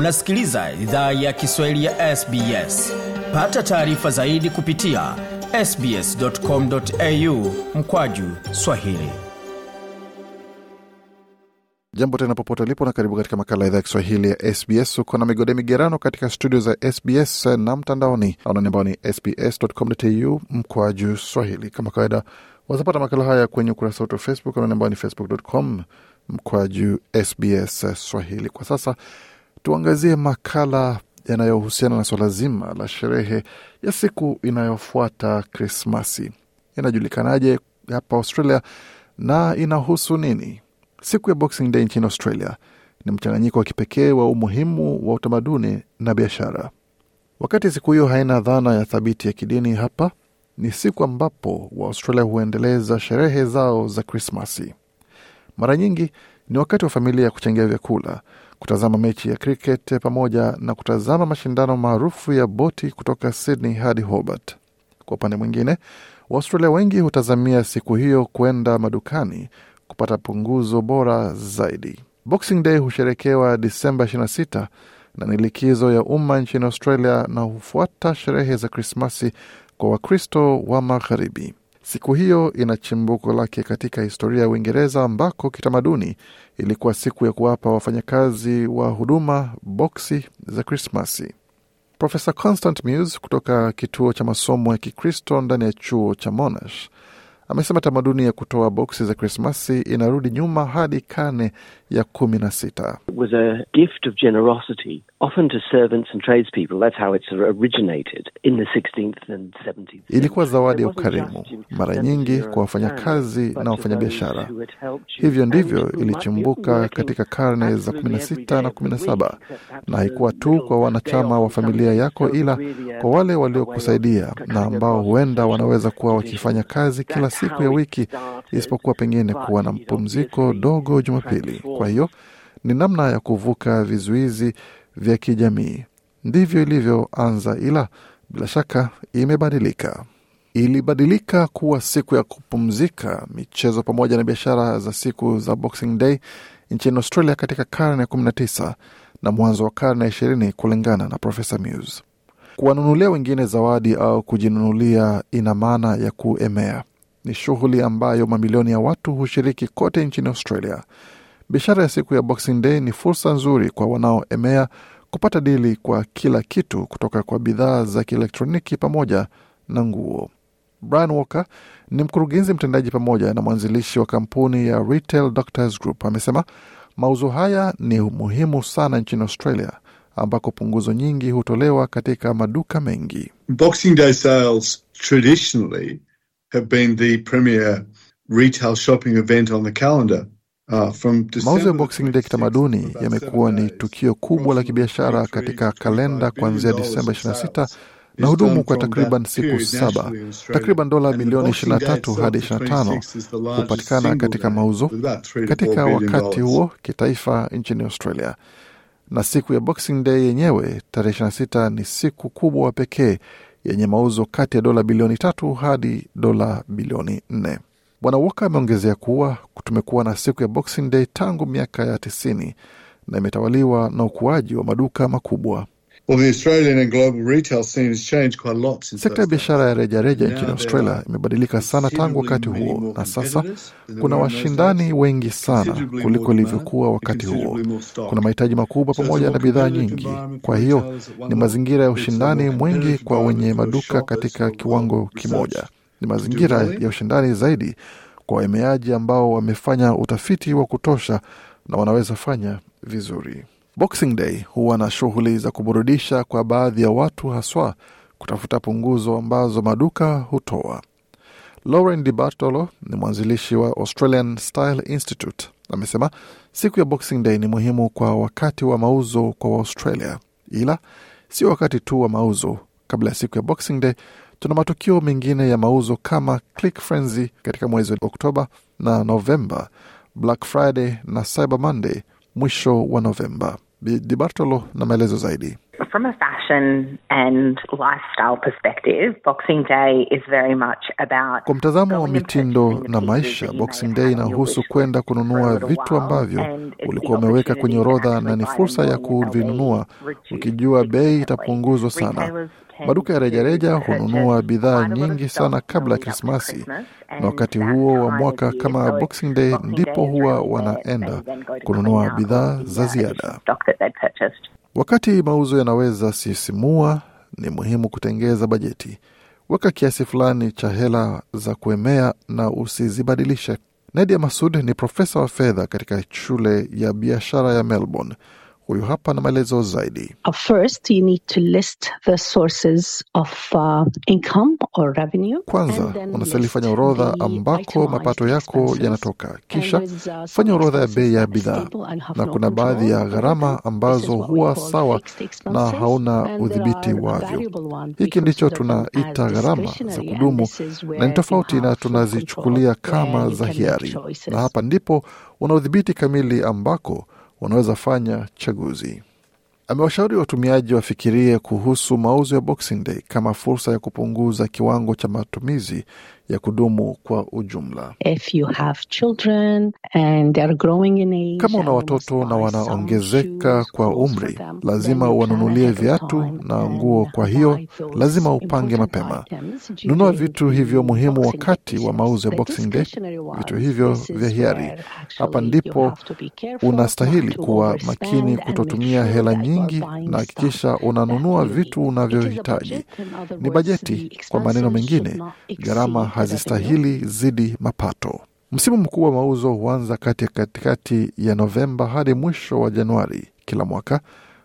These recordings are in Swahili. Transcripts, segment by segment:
Unasikiliza idhaa ya Kiswahili ya SBS. Pata taarifa zaidi kupitia sbs.com.au mkwaju swahili. Jambo tena popote ulipo na karibu katika makala idhaa ya Kiswahili ya SBS. Uko na migode migerano katika studio za SBS na mtandaoni anani ambao ni sbs.com.au mkwaju swahili. Kama kawaida, wazapata makala haya kwenye ukurasa wetu wa Facebook anani ambao ni facebook.com mkwaju SBS swahili. Kwa sasa tuangazie makala yanayohusiana na swala zima la sherehe ya siku inayofuata Krismasi. Inajulikanaje hapa Australia na inahusu nini? Siku ya Boxing Day nchini Australia ni mchanganyiko wa kipekee wa umuhimu wa utamaduni na biashara. Wakati siku hiyo haina dhana ya thabiti ya kidini, hapa ni siku ambapo Waaustralia huendeleza sherehe zao za Krismasi. Mara nyingi ni wakati wa familia ya kuchangia vyakula, kutazama mechi ya cricket pamoja na kutazama mashindano maarufu ya boti kutoka Sydney hadi Hobart. Kwa upande mwingine, Waaustralia wengi hutazamia siku hiyo kwenda madukani kupata punguzo bora zaidi. Boxing Day husherekewa Disemba 26 na ni likizo ya umma nchini Australia na hufuata sherehe za Krismasi kwa Wakristo wa Magharibi. Siku hiyo ina chimbuko lake katika historia ya Uingereza ambako kitamaduni ilikuwa siku ya kuwapa wafanyakazi wa huduma boksi za Krismasi. Profesa Constant Muse kutoka kituo cha masomo ya Kikristo ndani ya chuo cha Monash amesema tamaduni ya kutoa boksi za Krismasi inarudi nyuma hadi karne ya kumi na sita. It was a gift of generosity, often to servants and tradespeople. That's how it's originated in the 16th and 17th. Ilikuwa zawadi ya ukarimu, mara nyingi kwa wafanyakazi na wafanyabiashara. Hivyo ndivyo ilichimbuka katika karne za absolutely kumi na every sita day na haikuwa tu kwa wanachama wa familia yako, ila kwa wale waliokusaidia na ambao huenda wanaweza kuwa wakifanya kazi kila siku ya wiki isipokuwa pengine kuwa na mpumziko dogo Jumapili. Kwa hiyo ni namna ya kuvuka vizuizi vya kijamii. Ndivyo ilivyoanza, ila bila shaka imebadilika. Ilibadilika kuwa siku ya kupumzika, michezo pamoja na biashara za siku za Boxing Day nchini Australia katika karne ya 19 na mwanzo wa karne ya ishirini kulingana na Profesa Muse. Kuwanunulia wengine zawadi au kujinunulia ina maana ya kuemea. Ni shughuli ambayo mamilioni ya watu hushiriki kote nchini Australia. Biashara ya siku ya Boxing Day ni fursa nzuri kwa wanaoemea kupata dili kwa kila kitu kutoka kwa bidhaa za kielektroniki pamoja na nguo. Brian Walker ni mkurugenzi mtendaji pamoja na mwanzilishi wa kampuni ya Retail Doctors Group. Amesema mauzo haya ni muhimu sana nchini Australia ambako punguzo nyingi hutolewa katika maduka mengi. Boxing Day sales traditionally have been the premier retail shopping event on the calendar. Uh, Mauzo ya Boxing Day kitamaduni yamekuwa ni tukio kubwa la kibiashara katika kalenda kuanzia Disemba 26 na hudumu kwa takriban siku saba. Takriban dola milioni 23 hadi 25 hupatikana katika mauzo katika wakati huo kitaifa nchini Australia. Na siku ya Boxing Day yenyewe tarehe 26 ni siku kubwa pekee yenye mauzo kati ya dola bilioni tatu hadi dola bilioni nne. Bwana Walker ameongezea kuwa tumekuwa na siku ya Boxing Day tangu miaka ya tisini na imetawaliwa na ukuaji wa maduka makubwa. Well, the Australian and global retail scene has changed quite a lot since Sekta ya biashara ya rejareja nchini Australia imebadilika sana tangu wakati huo, na sasa kuna washindani wengi sana kuliko ilivyokuwa wakati huo. Kuna mahitaji makubwa pamoja na bidhaa nyingi. Kwa hiyo ni mazingira ya ushindani mwingi kwa wenye maduka katika kiwango kimoja. Ni mazingira ya ushindani zaidi kwa waemeaji ambao wamefanya utafiti wa kutosha na wanaweza fanya vizuri. Boxing Day huwa na shughuli za kuburudisha kwa baadhi ya watu, haswa kutafuta punguzo ambazo maduka hutoa. Lauren Di Bartolo ni mwanzilishi wa Australian Style Institute. Amesema siku ya Boxing Day ni muhimu kwa wakati wa mauzo kwa Waustralia, ila sio wakati tu wa mauzo. Kabla ya siku ya Boxing Day, tuna matukio mengine ya mauzo kama Click Frenzy katika mwezi wa Oktoba na Novemba, Black Friday na Cyber Monday mwisho wa Novemba. Di Bartolo na maelezo zaidi. from a fashion and lifestyle perspective, Boxing Day is very much about Kwa mtazamo wa mitindo na maisha, Boxing Day inahusu kwenda kununua vitu ambavyo ulikuwa umeweka kwenye orodha na ni fursa ya kuvinunua ukijua bei itapunguzwa sana. Maduka ya rejareja hununua bidhaa nyingi sana kabla ya Krismasi, na wakati huo wa mwaka kama Boxing Day ndipo huwa wanaenda kununua bidhaa za uh, ziada. Wakati mauzo yanaweza sisimua, ni muhimu kutengeza bajeti. Weka kiasi fulani cha hela za kuemea na usizibadilishe. Nadia Masud ni profesa wa fedha katika shule ya biashara ya Melbourne. Huyu hapa na maelezo zaidi. Uh, First, you need to list the sources of uh, income or revenue. Kwanza unastahili fanya orodha ambako mapato yako yanatoka, kisha uh, fanya orodha ya bei ya bidhaa, na kuna baadhi ya gharama ambazo huwa sawa na hauna udhibiti wavyo. Hiki ndicho tunaita gharama za kudumu na ni tofauti na tunazichukulia kama za hiari, na hapa ndipo una udhibiti kamili ambako unaweza fanya chaguzi. Amewashauri watumiaji wafikirie kuhusu mauzo ya Boxing Day kama fursa ya kupunguza kiwango cha matumizi ya kudumu kwa ujumla. If you have children and they're growing in age, Kama una watoto na wanaongezeka kwa umri, lazima uwanunulie viatu na nguo. Kwa hiyo lazima upange mapema. Nunua vitu hivyo muhimu wakati wa mauzo ya Boxing Day, vitu hivyo vya hiari. Hapa ndipo unastahili kuwa makini kutotumia hela are nyingi na hakikisha unanunua vitu unavyohitaji. Ni bajeti. Kwa maneno mengine, gharama. Hazistahili zidi mapato. Msimu mkuu wa mauzo huanza kati ya katikati ya Novemba hadi mwisho wa Januari kila mwaka,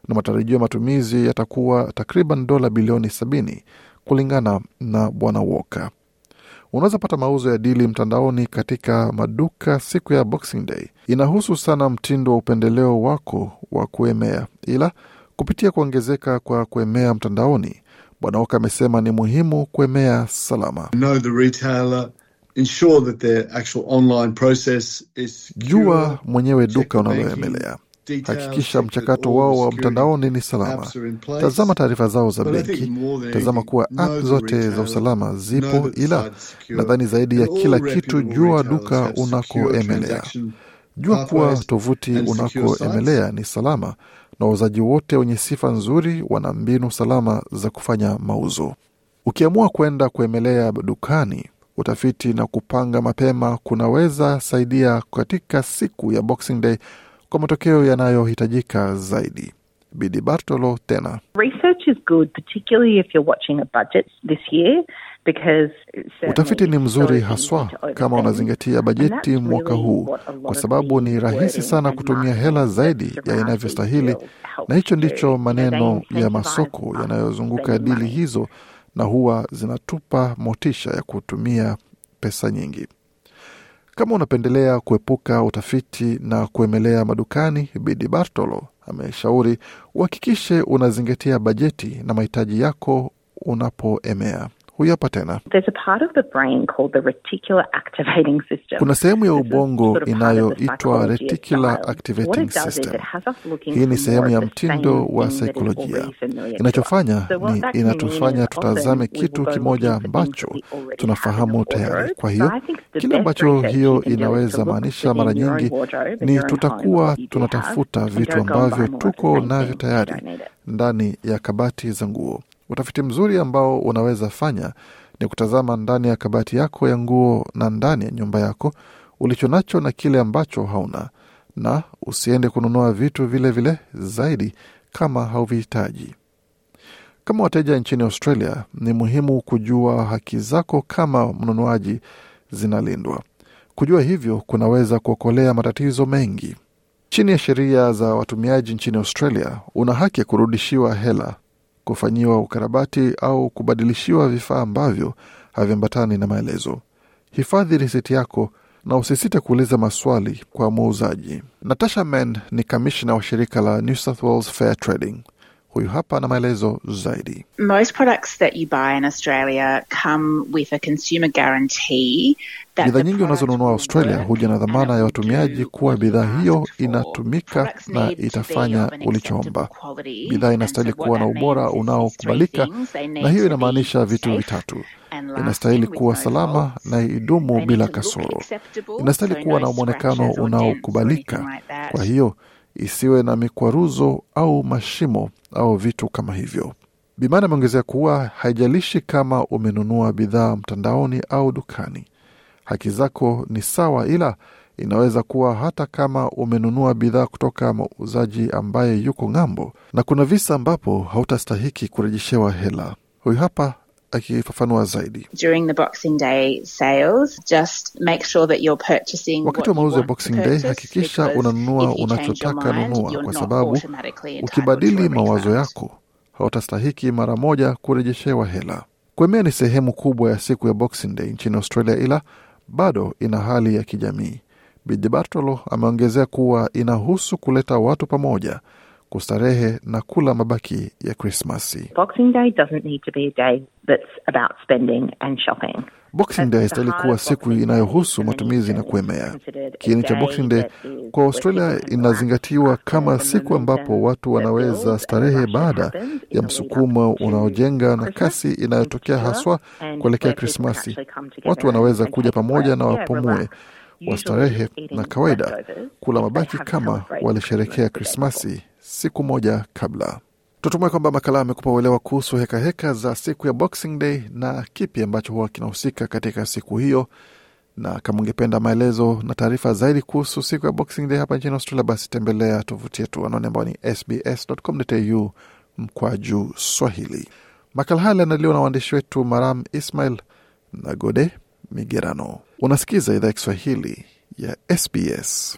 na matarajio ya matumizi yatakuwa takriban dola bilioni sabini kulingana na Bwana Walker. Unaweza pata mauzo ya dili mtandaoni katika maduka siku ya Boxing Day. Inahusu sana mtindo wa upendeleo wako wa kuemea, ila kupitia kuongezeka kwa kuemea mtandaoni, Bwana Oka amesema ni muhimu kuemea salama. Know the retailer, ensure that their actual online process is secure. Jua mwenyewe duka unaloemelea. Hakikisha mchakato wao wa mtandaoni ni salama. Tazama taarifa zao za benki. Tazama kuwa app zote za usalama zipo, ila nadhani zaidi ya kila kitu, jua duka unakoemelea. Jua kuwa tovuti unakoemelea ni salama, na wauzaji wote wenye sifa nzuri wana mbinu salama za kufanya mauzo. Ukiamua kwenda kuemelea dukani, utafiti na kupanga mapema kunaweza saidia katika siku ya Boxing Day kwa matokeo yanayohitajika zaidi. Bidi Bartolo tena Research is good, particularly if you're watching a budget this year, Utafiti ni mzuri haswa kama unazingatia bajeti mwaka huu, kwa sababu ni rahisi sana kutumia hela zaidi ya inavyostahili, na hicho ndicho maneno ya masoko yanayozunguka dili hizo, na huwa zinatupa motisha ya kutumia pesa nyingi. Kama unapendelea kuepuka utafiti na kuemelea madukani, Bidi Bartolo ameshauri uhakikishe unazingatia bajeti na mahitaji yako unapoemea. Huyu hapa tena. There's a part of the brain called the reticular activating system. Kuna sehemu ya ubongo inayoitwa reticular activating system. Hii ni sehemu ya mtindo wa saikolojia. Inachofanya ni inatufanya tutazame kitu kimoja ambacho tunafahamu tayari. Kwa hiyo kile ambacho hiyo inaweza maanisha mara nyingi ni tutakuwa tunatafuta vitu ambavyo tuko navyo tayari ndani ya kabati za nguo. Utafiti mzuri ambao unaweza fanya ni kutazama ndani ya kabati yako ya nguo na ndani ya nyumba yako ulicho nacho na kile ambacho hauna, na usiende kununua vitu vile vile zaidi kama hauvihitaji. Kama wateja nchini Australia, ni muhimu kujua haki zako kama mnunuaji zinalindwa. Kujua hivyo kunaweza kuokolea matatizo mengi. Chini ya sheria za watumiaji nchini Australia, una haki ya kurudishiwa hela, kufanyiwa ukarabati au kubadilishiwa vifaa ambavyo haviambatani na maelezo. Hifadhi risiti yako na usisite kuuliza maswali kwa muuzaji. Natasha Men ni kamishna wa shirika la New South Wales Fair Trading. Huyu hapa na maelezo zaidi. Most products that you buy in Australia come with a consumer guarantee Bidhaa nyingi unazonunua Australia huja na dhamana ya watumiaji kuwa bidhaa hiyo inatumika na itafanya ulichoomba. Bidhaa inastahili kuwa na ubora unaokubalika, na hiyo inamaanisha vitu vitatu: inastahili kuwa salama na idumu bila kasoro. Inastahili kuwa na mwonekano unaokubalika, kwa hiyo isiwe na mikwaruzo au mashimo au vitu kama hivyo. Bimana ameongezea kuwa haijalishi kama umenunua bidhaa mtandaoni au dukani, haki zako ni sawa, ila inaweza kuwa hata kama umenunua bidhaa kutoka muuzaji ambaye yuko ng'ambo, na kuna visa ambapo hautastahiki kurejeshewa hela. Huyu hapa akifafanua zaidi. during the Boxing Day sales, just make sure that you're purchasing Wakati wa mauzo ya Boxing Day, hakikisha unanunua unachotaka nunua, kwa sababu ukibadili mawazo yako hautastahiki mara moja kurejeshewa hela. Kuemea ni sehemu kubwa ya siku ya Boxing Day nchini Australia, ila bado ina hali ya kijamii. Bidi Bartolo ameongezea kuwa inahusu kuleta watu pamoja, kustarehe na kula mabaki ya Krismasi. Boxing Day doesn't need to be a day that's about spending and shopping. Boxing Day haistahili kuwa siku inayohusu matumizi na kuemea. Kiini cha Boxing Day kwa Australia inazingatiwa kama siku ambapo watu wanaweza starehe baada ya msukumo unaojenga na kasi inayotokea haswa kuelekea Krismasi. Watu wanaweza kuja pamoja na wapumue wastarehe na kawaida kula mabaki kama walisherekea Krismasi siku moja kabla. Tutumai kwamba makala amekupa uelewa kuhusu hekaheka za siku ya Boxing Day na kipi ambacho huwa kinahusika katika siku hiyo. Na kama ungependa maelezo na taarifa zaidi kuhusu siku ya Boxing Day hapa nchini Australia, basi tembelea tovuti yetu anaone ambao ni sbs.com.au mkwaju Swahili. Makala haya yanaandaliwa na waandishi wetu Maram Ismail na Gode Migerano. Unasikiza idhaa ya Kiswahili ya SBS.